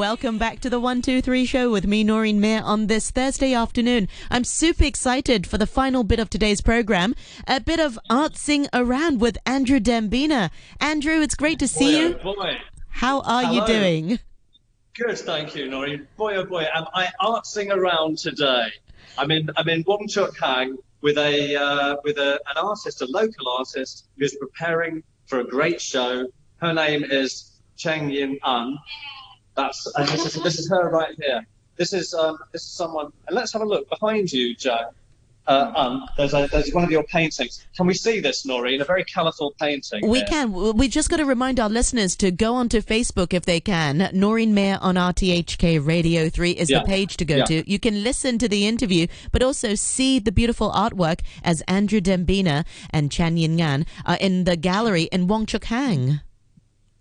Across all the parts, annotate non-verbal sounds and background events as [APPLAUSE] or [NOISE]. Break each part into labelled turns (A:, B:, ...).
A: Welcome back to the 123 show with me, Noreen Mir, on this Thursday afternoon. I'm super excited for the final bit of today's program, a bit of artsing around with Andrew Dembina. Andrew, it's great to see
B: boy,
A: you.
B: Oh boy.
A: How are
B: Hello.
A: you doing?
B: Good, thank you, Noreen. Boy, oh boy, am I artsing around today. I'm in, I'm in Wong Chuk Hang with a, uh, with a, an artist, a local artist who's preparing for a great show. Her name is Cheng Yin An. That's, and this is, this is her right here. This is, um, this is someone, and let's have a look behind you, Joe. Uh, um, there's, a, there's one of your paintings. Can we see this, Noreen? A very colourful painting.
A: We
B: here.
A: can. We just got to remind our listeners to go onto Facebook if they can. Noreen Mir on RTHK Radio 3 is
B: Yeah.
A: the page to go
B: Yeah.
A: to. You can listen to the interview, but also see the beautiful artwork as Andrew Dembina and Chan Yin Ngan are in the gallery in Wong Chuk Hang.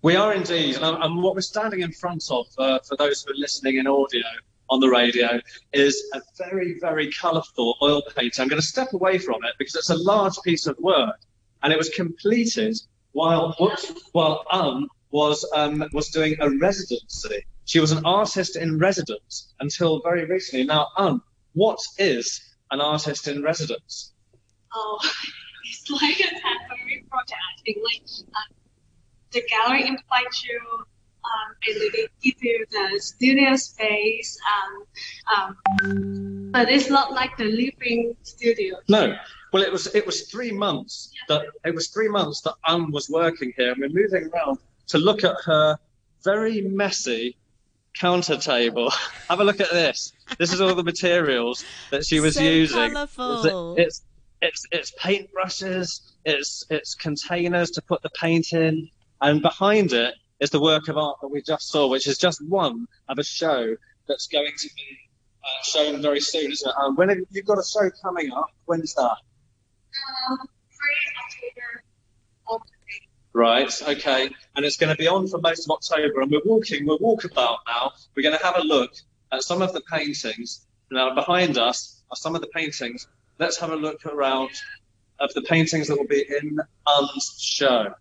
B: We are indeed, and, and what we're standing in front of, uh, for those who are listening in audio on the radio, is a very, very colourful oil painting. I'm going to step away from it because it's a large piece of work, and it was completed while while Um was um, was doing a residency. She was an artist in residence until very recently. Now, Um, what is an artist in residence?
C: Oh, [LAUGHS] it's like a temporary project. I think like uh, the gallery invites you um, and they give you the studio space. Um, um, but it's not like the living studio.
B: No. Well, it was it was three months that it was three months that Anne was working here, and we're moving around to look at her very messy counter table. [LAUGHS] Have a look at this. This is all the materials that she was
A: So
B: using.
A: colourful.
B: It's it's it's paintbrushes. It's it's containers to put the paint in, and behind it is the work of art that we just saw, which is just one of a show that's going to be uh, shown very soon, isn't it? Um, when have, you've got a show coming up. When's that?
C: Um.
B: Right, okay. And it's going to be on for most of October, and we're walking, we're walkabout now. We're going to have a look at some of the paintings. Now, behind us are some of the paintings. Let's have a look around of the paintings that will be in Un's show.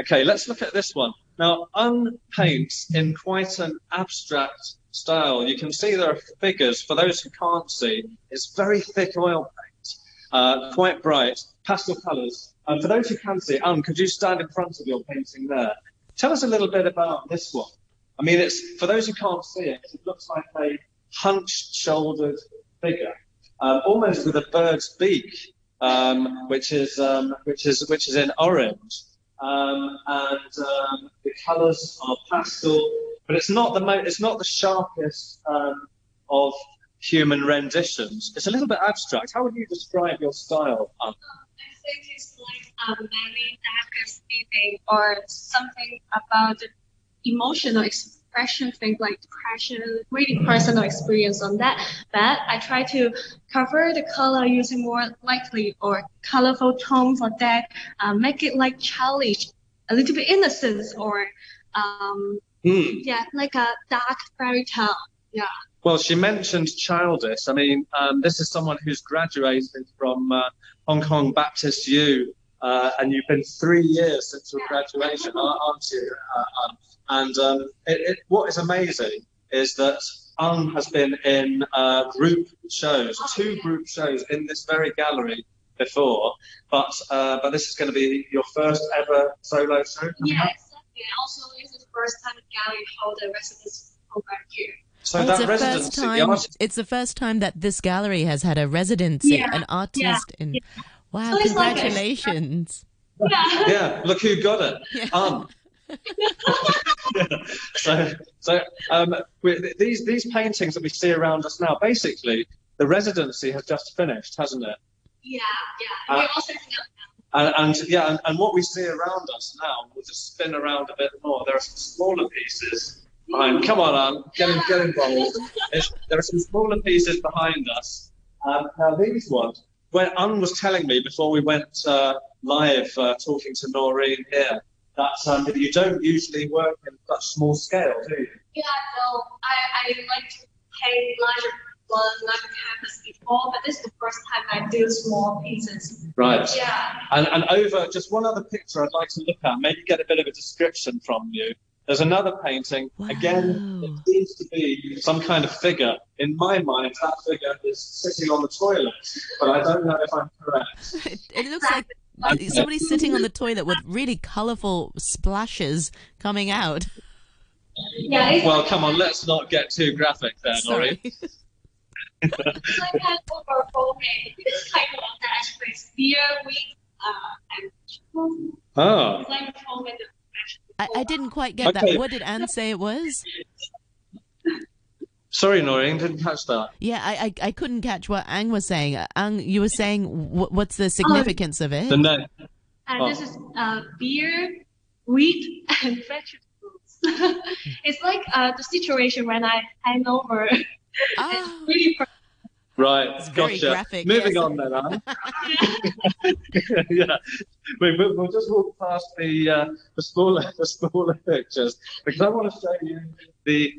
B: Okay, let's look at this one. Now, Un paints in quite an abstract style. You can see there are figures. For those who can't see, it's very thick oil paint, uh, quite bright, pastel colours. And for those who can see, Un, could you stand in front of your painting there? Tell us a little bit about this one. I mean, it's for those who can't see it, it looks like a hunched-shouldered figure, um, almost with a bird's beak, um, which is um, which is which is in orange, um, and um, the colours are pastel, but it's not the mo- it's not the sharpest um, of human renditions. It's a little bit abstract. How would you describe your style? Um,
C: I think it's like a very feeling or something about emotional expression thing like depression, really personal experience on that. But I try to cover the color using more lightly or colorful tones for that, uh, make it like childish, a little bit innocent or um,
B: hmm.
C: yeah, like a dark fairy tale. Yeah.
B: Well, she mentioned childish. I mean, um, this is someone who's graduated from uh, Hong Kong Baptist U, uh, and you've been three years since your graduation, aren't you? Uh, um, and um, it, it, what is amazing is that Ang has been in uh, group shows, two group shows in this very gallery before, but uh, but this is going to be your first ever solo show. coming
C: Yeah, exactly. And also, it's the first time the gallery hold a residence program here.
B: So
A: Oh,
B: that
A: it's the
B: residency,
A: first
B: the
A: time.
B: artist-
A: It's the first time that this gallery has had a residency,
C: Yeah,
A: an artist in. Wow!
C: So it's like a-
A: congratulations.
C: Yeah.
B: yeah, look who got it.
A: Yeah.
B: Um. [LAUGHS] so, so um, these these paintings that we see around us now, basically, the residency has just finished, hasn't it?
C: Yeah, yeah.
B: Uh,
C: We're also setting up
B: And, and yeah, and, and what we see around us now, we'll just spin around a bit more. There are some smaller pieces behind. Come on, Anne, get, in, get involved. It's, there are some smaller pieces behind us. Um, now these ones, when Anne was telling me before we went uh, live uh, talking to Noreen here, that um, you don't usually work in such small scale, do you?
C: Yeah, no, I, I like to paint larger one, larger canvas before, but this is the first time I do small pieces.
B: Right.
C: Yeah.
B: And, and over just one other picture I'd like to look at, maybe get a bit of a description from you. There's another painting. Again, it seems to be some kind of figure. In my mind, that figure is sitting on the toilet, but I don't know if I'm correct. [LAUGHS]
A: It, it looks like somebody's sitting on the toilet with really colorful splashes coming out.
C: Yeah,
B: Well, come on, let's not get too graphic there, Nori. [LAUGHS]
C: It's like an overflow It's kind of the express beer with uh and.
B: Oh,
C: It's like foam and the
A: I, I didn't quite get
B: Okay.
A: that. What did Anne say it was?
B: sorry, Noreen, didn't catch that.
A: Yeah, I, I, I couldn't catch what Ang was saying. Ang, you were saying wh- what's the significance of it?
B: The name.
C: And
B: Oh.
C: this is uh, beer, wheat, and vegetables. [LAUGHS] it's like uh, the situation when I hang over. [LAUGHS]
A: Ah.
C: It's really per-
B: Right,
A: It's
B: gotcha.
A: graphic,
B: Moving
A: yes.
B: on then, Anne. [LAUGHS] [LAUGHS] yeah, we, we'll, we'll just walk past the uh, the smaller [LAUGHS] the smaller pictures because I want to show you the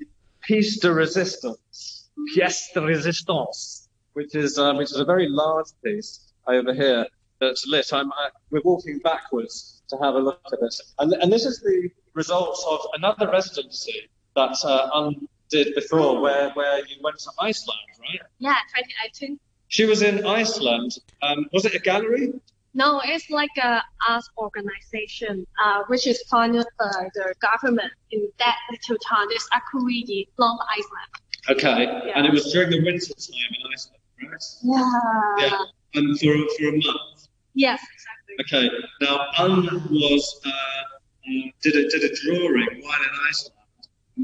B: pièce de résistance, pièce de résistance, which is um, which is a very large piece over here that's lit. I'm I, we're walking backwards to have a look at this, and and this is the results of another residency that uh, Un did before, where where you went to Iceland, right?
C: yeah, 2018.
B: She was in Iceland. Um, was it a gallery?
C: No, it's like a arts organization, uh, which is funded by the government in that little town. It's Akureyri, Long Iceland.
B: Okay, and it was during the winter time in Iceland, right?
C: Yeah.
B: Yeah. And for for a month.
C: Yes, exactly.
B: Okay. Now, Un was uh, um, did a did a drawing while in Iceland,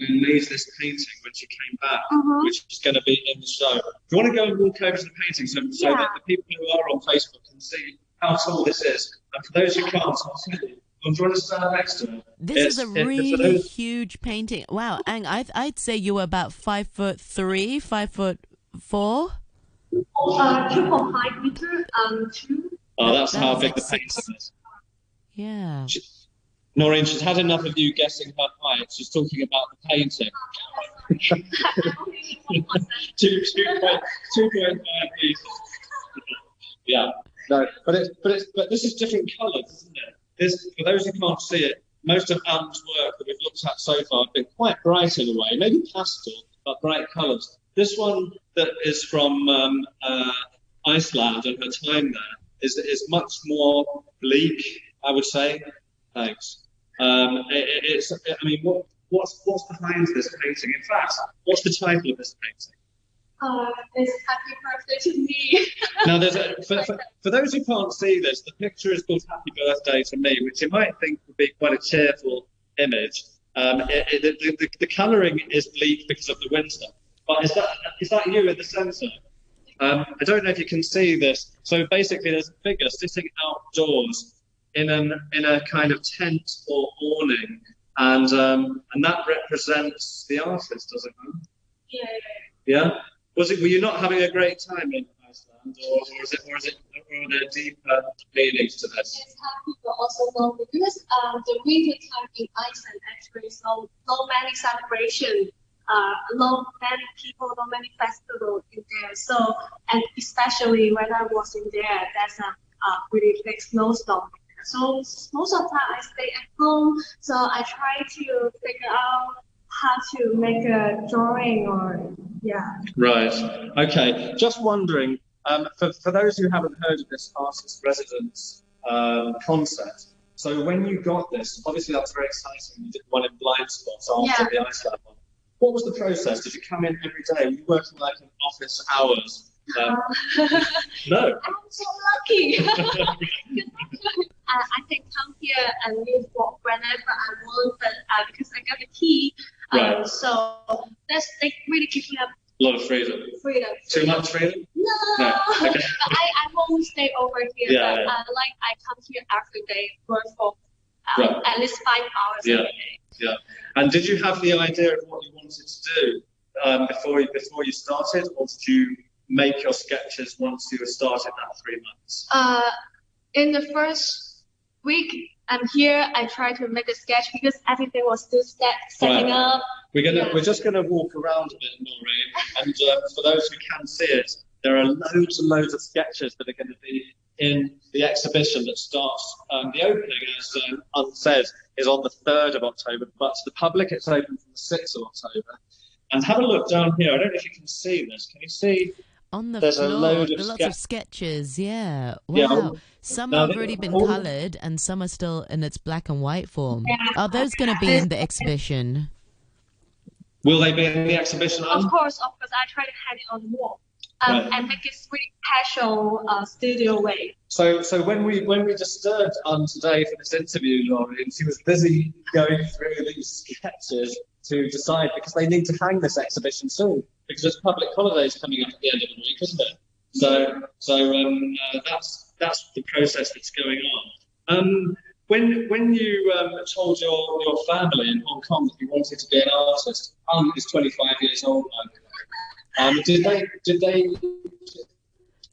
B: and then this painting when she came back,
C: Mhm.
B: which is going to be in the show. Do you want to go and walk over to the painting so, so
C: Yeah.
B: that the people who are on Facebook can see how tall this is? And for those who can't, I'll tell you. Do you want to stand next to it?
A: This is a
B: it-
A: really
B: those-
A: huge painting. Wow, Ang, I, I'd say you were about five foot three, five foot four.
C: Uh, 2.5 meter, um, two.
B: Oh, that's how big
A: like
B: the
A: six.
B: painting is.
A: Yeah.
B: She, Noreen, she's had enough of you guessing her height. She's talking about the painting. two, [LAUGHS] two, point, two point five meters. yeah, no, but it's but it's but this is different colours, isn't it? This for those who can't see it, most of Anne's work that we've looked at so far have been quite bright in a way, maybe pastel, but bright colours. This one that is from um, uh, Iceland and her time there is is much more bleak, I would say. Thanks. Um, it, it- it's, I mean, what, what's what's behind this painting? In fact, what's the title of this painting?
C: It's happy birthday to me. [LAUGHS]
B: Now, there's a, [LAUGHS] for, for, for those who can't see this, the picture is called "Happy Birthday to Me," which you might think would be quite a cheerful image. Um, it, it, the, the, the colouring is bleak because of the winter, but is that is that you in the centre? Um, I don't know if you can see this. So basically, there's a figure sitting outdoors in an in a kind of tent or awning, and um, and that represents the artist, doesn't it? Not?
C: yeah,
B: Yeah. Was it? Were you not having a great time in Iceland, or, or is it, or is it, or are there deeper meanings to this?
C: It's happy but also lonely because um, the winter time in Iceland actually is no, no many celebration, uh, no many people, no many festival in there. So and especially when I was in there, there's a uh, really big snowstorm. So most of the time I stay at home. So I try to figure out how to make a drawing or yeah.
B: Right. Okay. Just wondering, um, for, for those who haven't heard of this artist residence um, concept, so when you got this, obviously that was very exciting. You did one in blind spots after the Iceland one. What was the process? Did you come in every day? Were you working like in office hours? Um, [LAUGHS] no.
C: I'm so lucky. [LAUGHS] [LAUGHS] I, I can come here and live for whenever I want, but uh, because I got a key, um, so that's like really giving up
B: A lot of freedom.
C: freedom.
B: Too much freedom?
C: No,
B: No, okay. [LAUGHS]
C: but I, I won't stay over here.
B: Yeah,
C: but
B: yeah.
C: Uh, like I come here every day, work for uh,
B: Right.
C: at least five hours
B: Yeah. Yeah. And did you have the idea of what you wanted to do um, before you, before you started, or did you make your sketches once you started that three months?
C: Uh, in the first week I'm here, I try to make a sketch because everything was still set, setting
B: Right.
C: up.
B: We're gonna
C: Yeah.
B: we're just gonna walk around a bit, Noreen, and um, for those who can see it, there are loads and loads of sketches that are going to be in the exhibition that starts. Um, the opening, as um, unsaid, is on the 3rd of October, but to the public it's open from the 6th of October. And have a look down here. I don't know if you can see this. Can you see?
A: On the
B: There's a
A: floor,
B: load of
A: are lots of sketches. Yeah. Wow.
B: Yeah.
A: Some
B: Now,
A: have already been
B: all-
A: coloured, and some are still in its black and white form.
C: Yeah.
A: Are those going to be in the exhibition?
B: Will they be in the exhibition?
C: Of course, of course, I try to hang it on the wall. Um,
B: Right.
C: and make it really casual, uh, studio way.
B: So, so when we when we disturbed Anne today for this interview, Lauren, she was busy going through these sketches to decide because they need to hang this exhibition soon because there's public holidays coming up at the end of the week, isn't it? So, so um, uh, that's that's the process that's going on. Um, when when you um, told your your family in Hong Kong that you wanted to be an artist, Anne is 25 years old now. Um, did they did they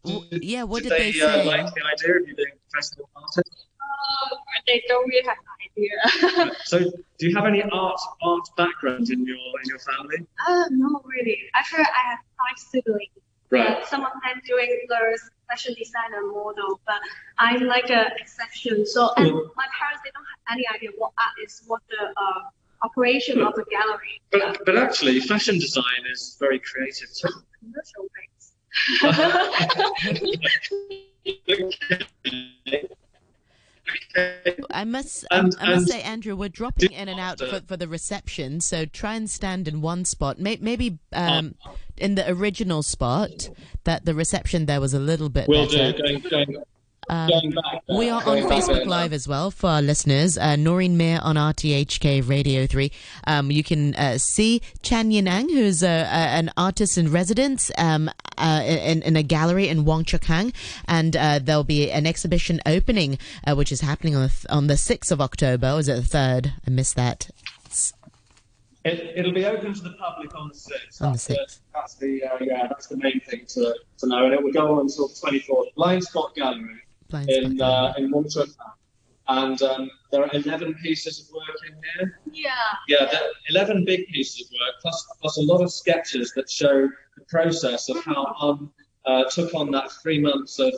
A: W- yeah, what
B: did
A: did
B: they,
A: they
B: uh,
A: say?
B: like the idea of you being a professional artist?
C: Uh, they don't really have idea. [LAUGHS]
B: So, do you have any art art background in your in your family?
C: uh, no, really. Actually, I have five siblings.
B: Right.
C: Uh, some of them doing their fashion design and model, but I'm like an exception. So, and
B: Mm.
C: my parents they don't have any idea what art is, what the uh, operation of the gallery,
B: But but actually, fashion design is very creative too. [LAUGHS]
C: commercial things. [LAUGHS]
B: okay.
A: I must,
B: And-
A: I must say, Andrew, we're dropping in and out for, for the reception, so try and stand in one spot. Maybe um, in the original spot, that the reception there was a little bit
B: We'll
A: better.
B: do. Going going
A: Um, We are on Facebook. Live as well for our listeners. Uh, Noreen Mir on RTHK Radio 3. Um, you can uh, see Chan Yinang, who's a, a, an artist in residence um, uh, in, in a gallery in Wong Chuk Hang. And uh, there'll be an exhibition opening, uh, which is happening on the, th- on the 6th of October. Or is it the 3rd? I missed that.
B: It, it'll be open to the public on the sixth.
A: On the
B: That's the-
A: 6th.
B: That's the uh, yeah. That's the main thing to, to know, and it will go on until the twenty fourth. Blindspot Gallery
A: Blind
B: in
A: spot.
B: uh, in Wong Chuk Hang. and um, there are eleven pieces of work in here.
C: Yeah.
B: Yeah, there are 11 big pieces of work, plus, plus a lot of sketches that show the process of how Um uh, took on that three months of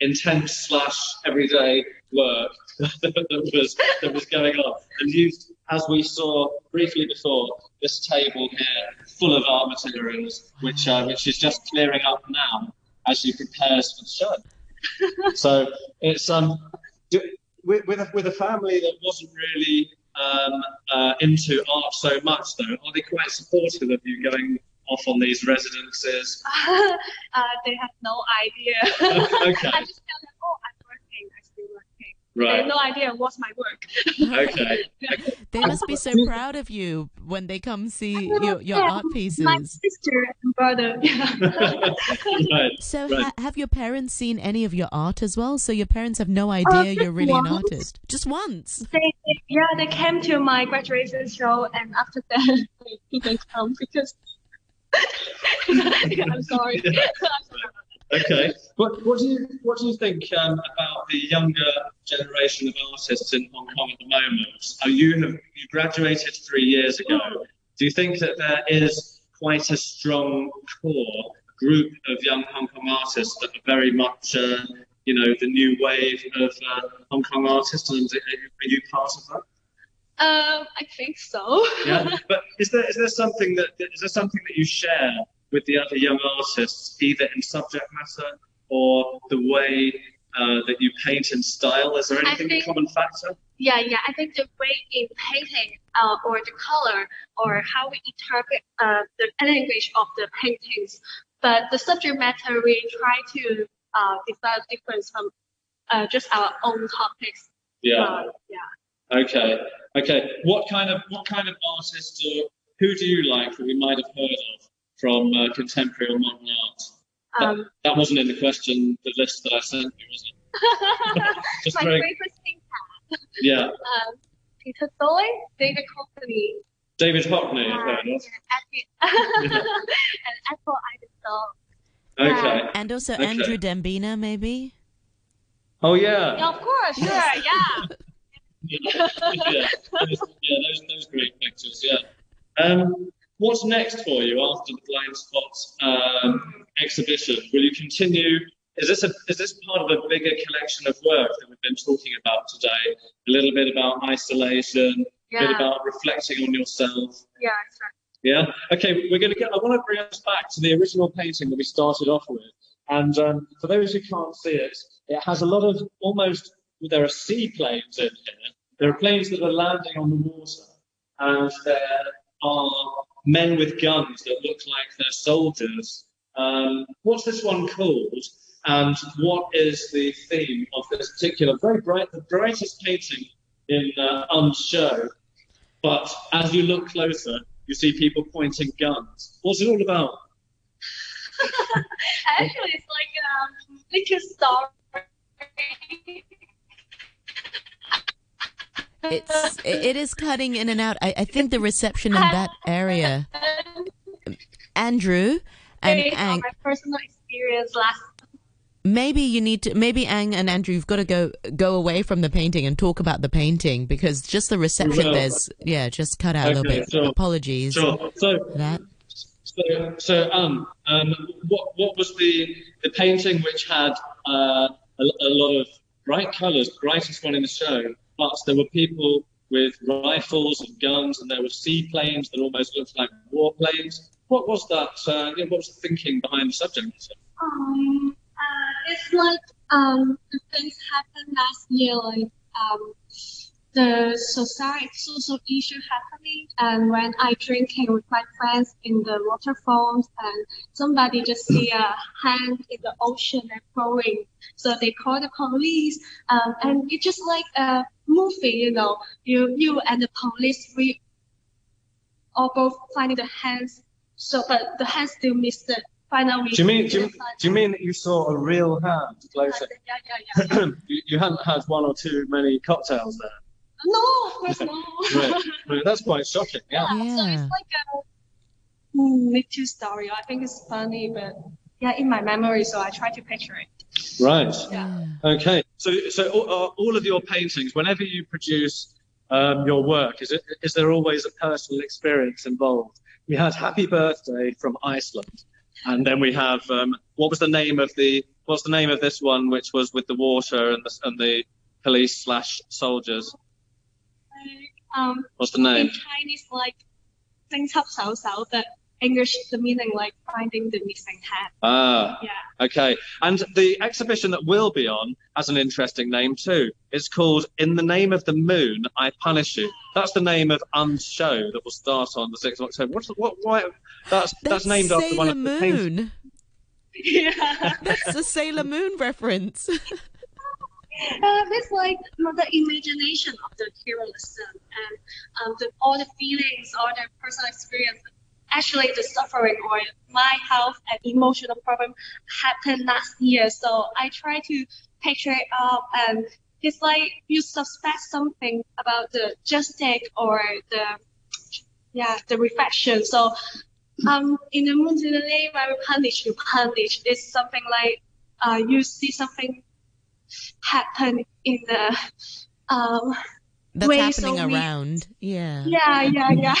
B: intense slash everyday work [LAUGHS] that was that was going on, and used, as we saw briefly before, this table here full of art materials, which uh, which is just clearing up now as she prepares for the show. So it's um with with a, with a family that wasn't really um, uh, into art so much, though, are they quite supportive of you going off on these residences? [LAUGHS]
C: uh, they have no idea. [LAUGHS]
B: Okay. [LAUGHS]
C: I just tell them, oh, I'm working, I'm still working. They have
B: Right.
C: no idea what's my work.
B: Okay. [LAUGHS]
A: They must be so proud of you when they come see your, your
C: Yeah,
A: art pieces.
C: My sister and brother. Yeah. [LAUGHS] [LAUGHS]
B: right.
A: So,
B: Right.
A: ha- have your parents seen any of your art as well? So, your parents have no idea uh,
C: just
A: you're really an artist? Just once.
C: they, they- yeah, they came to my graduation show, and after that, they didn't come because. I'm sorry. I'm sorry.
B: Okay. What, what do you what do you think um, about the younger generation of artists in Hong Kong at the moment? Uh, you have you graduated three years ago. Do you think that there is quite a strong core group of young Hong Kong artists that are very much, uh, you know, the new wave of uh, Hong Kong artists? And are are you part of that?
C: Um, I think so.
B: Yeah. [LAUGHS] But is there is there something that is there something that you share with the other young artists, either in subject matter or the way uh, that you paint and style? Is there anything
C: think-
B: a common factor?
C: Yeah, yeah. I think the way in painting, uh, or the color, or how we interpret uh, the language of the paintings, but the subject matter we try to uh, develop difference from uh, just our own topics.
B: Yeah.
C: Uh, yeah.
B: Okay. Okay. What kind of what kind of artists or who do you like that we might have heard of from uh, contemporary or modern art? That,
C: Um,
B: that wasn't in the question, the list that I sent you, was it? [LAUGHS] Just
C: my
B: very,
C: favorite thing,
B: yeah.
C: um, Peter Doig, David Courtney,
B: David Hockney,
C: uh,
B: fair enough. [LAUGHS]
C: and Apple Idol.
B: Okay.
A: And also
B: Okay.
A: Andrew Dembina, maybe?
B: Oh yeah.
C: Yeah, of course, sure, yeah. [LAUGHS]
B: yeah, yeah, those, yeah, those, those great pictures. Yeah. Um, what's next for you after the blind spots um, exhibition. Will you continue? Is this a is this part of a bigger collection of work that we've been talking about today? A little bit about isolation, a bit about reflecting on yourself.
C: Yeah, exactly.
B: Yeah. Okay, we're going to get. I want to bring us back to the original painting that we started off with. And um, for those who can't see it, it has a lot of almost. There are seaplanes in here. There are planes that are landing on the water, and there are men with guns that look like they're soldiers. Um, what's this one called? And what is the theme of this particular very bright, the brightest painting in uh, show? But as you look closer, you see people pointing guns. What's it all about? [LAUGHS]
C: Actually, it's like um, little story.
A: It's it it is cutting in and out. I, I think the reception in that area, Andrew and
C: Based
A: Ang,
C: my personal experience last.
A: maybe you need to maybe Ang and Andrew, you've got to go go away from the painting and talk about the painting because just the reception
B: will.
A: there's yeah just cut out a little bit.
B: sure.
A: Apologies
B: Sure. So,
A: that.
B: so, so um, um, what what was the the painting which had uh, a, a lot of bright colours, brightest one in the show, but there were people with rifles and guns, and there were seaplanes that almost looked like warplanes. What was that? Uh, yeah, what was the thinking behind the subject?
C: Um, uh, it's like um, things happened last year, like um, the society social issue happening, and when I drinking with my friends in the waterfalls, and somebody just see a hand in the ocean and flowing, so they call the police, um, and it's just like a movie, you know, you you and the police we all both finding the hands, so but the hands still missed it. Finally,
B: Do you mean do you, do you mean that you saw a real hand closer?
C: Yeah, yeah, yeah. [CLEARS THROAT]
B: you, you hadn't had one or two many cocktails there.
C: No, of course not. [LAUGHS]
B: Right, right, that's quite shocking. Yeah.
C: So it's like a Me Too story. I think it's funny, but yeah, in my memory, so I try to picture it.
B: Right.
A: Yeah.
B: Okay. So, so all, uh, all of your paintings, whenever you produce um, your work, is it is there always a personal experience involved? We had Happy Birthday from Iceland, and then we have um, what was the name of the what's the name of this one, which was with the water and the and the police slash soldiers.
C: Like, um,
B: What's the
C: in
B: name?
C: Chinese, like 侦缉手手, but English, the meaning like finding the missing hand.
B: Ah.
C: Yeah.
B: Okay. And the exhibition that we'll be on has an interesting name too. It's called In the Name of the Moon, I Punish You. That's the name of Un's show that will start on the 6th of October. What's the, what, why, that's, that's, named after
A: Sailor
B: one of the paintings.
A: Moon. [LAUGHS]
C: Yeah.
A: That's a Sailor Moon reference. [LAUGHS]
C: Uh, it's like you know, the imagination of the hero listen and um, the, all the feelings, all the personal experience. Actually, the suffering or my health and emotional problem happened last year. So I try to picture it up, and it's like you suspect something about the justice or the yeah the reflection. So um, in the moon to the name, I will punish you. Punish. It's something like uh, you see something happen in the um
A: That's
C: Way
A: happening
C: so we-
A: around. Yeah.
C: yeah yeah yeah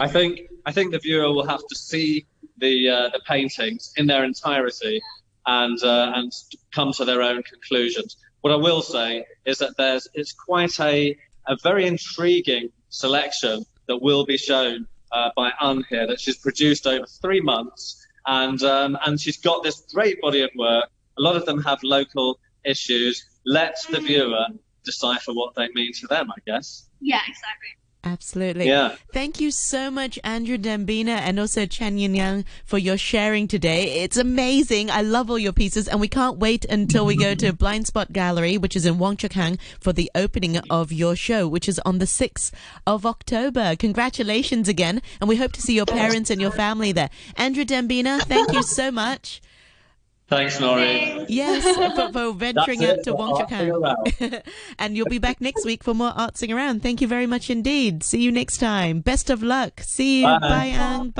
B: I think, I think the viewer will have to see the, uh, the paintings in their entirety and, uh, and come to their own conclusions. What I will say is that there's, it's quite a, a very intriguing selection that will be shown uh, by Anne here that she's produced over three months, and um, and she's got this great body of work. A lot of them have local issues. Let the viewer decipher what they mean to them, I guess.
C: yeah exactly
A: Absolutely.
B: Yeah.
A: Thank you so much, Andrew Dembina and also Chen Yin Yang for your sharing today. It's amazing. I love all your pieces and we can't wait until we go to [LAUGHS] Blindspot Gallery, which is in Wong Chuk Hang for the opening of your show, which is on the 6th of October. Congratulations again. And we hope to see your parents and your family there. Andrew Dembina, thank you so much.
B: Thanks, Nori.
A: Yes, for, for [LAUGHS] venturing out to
B: for
A: Wong Chuk
B: Artsing
A: Hang. [LAUGHS] And you'll be back next week for more Artsing Around. Thank you very much indeed. See you next time. Best of luck. See you.
B: Bye.
A: Bye, Ang. Bye.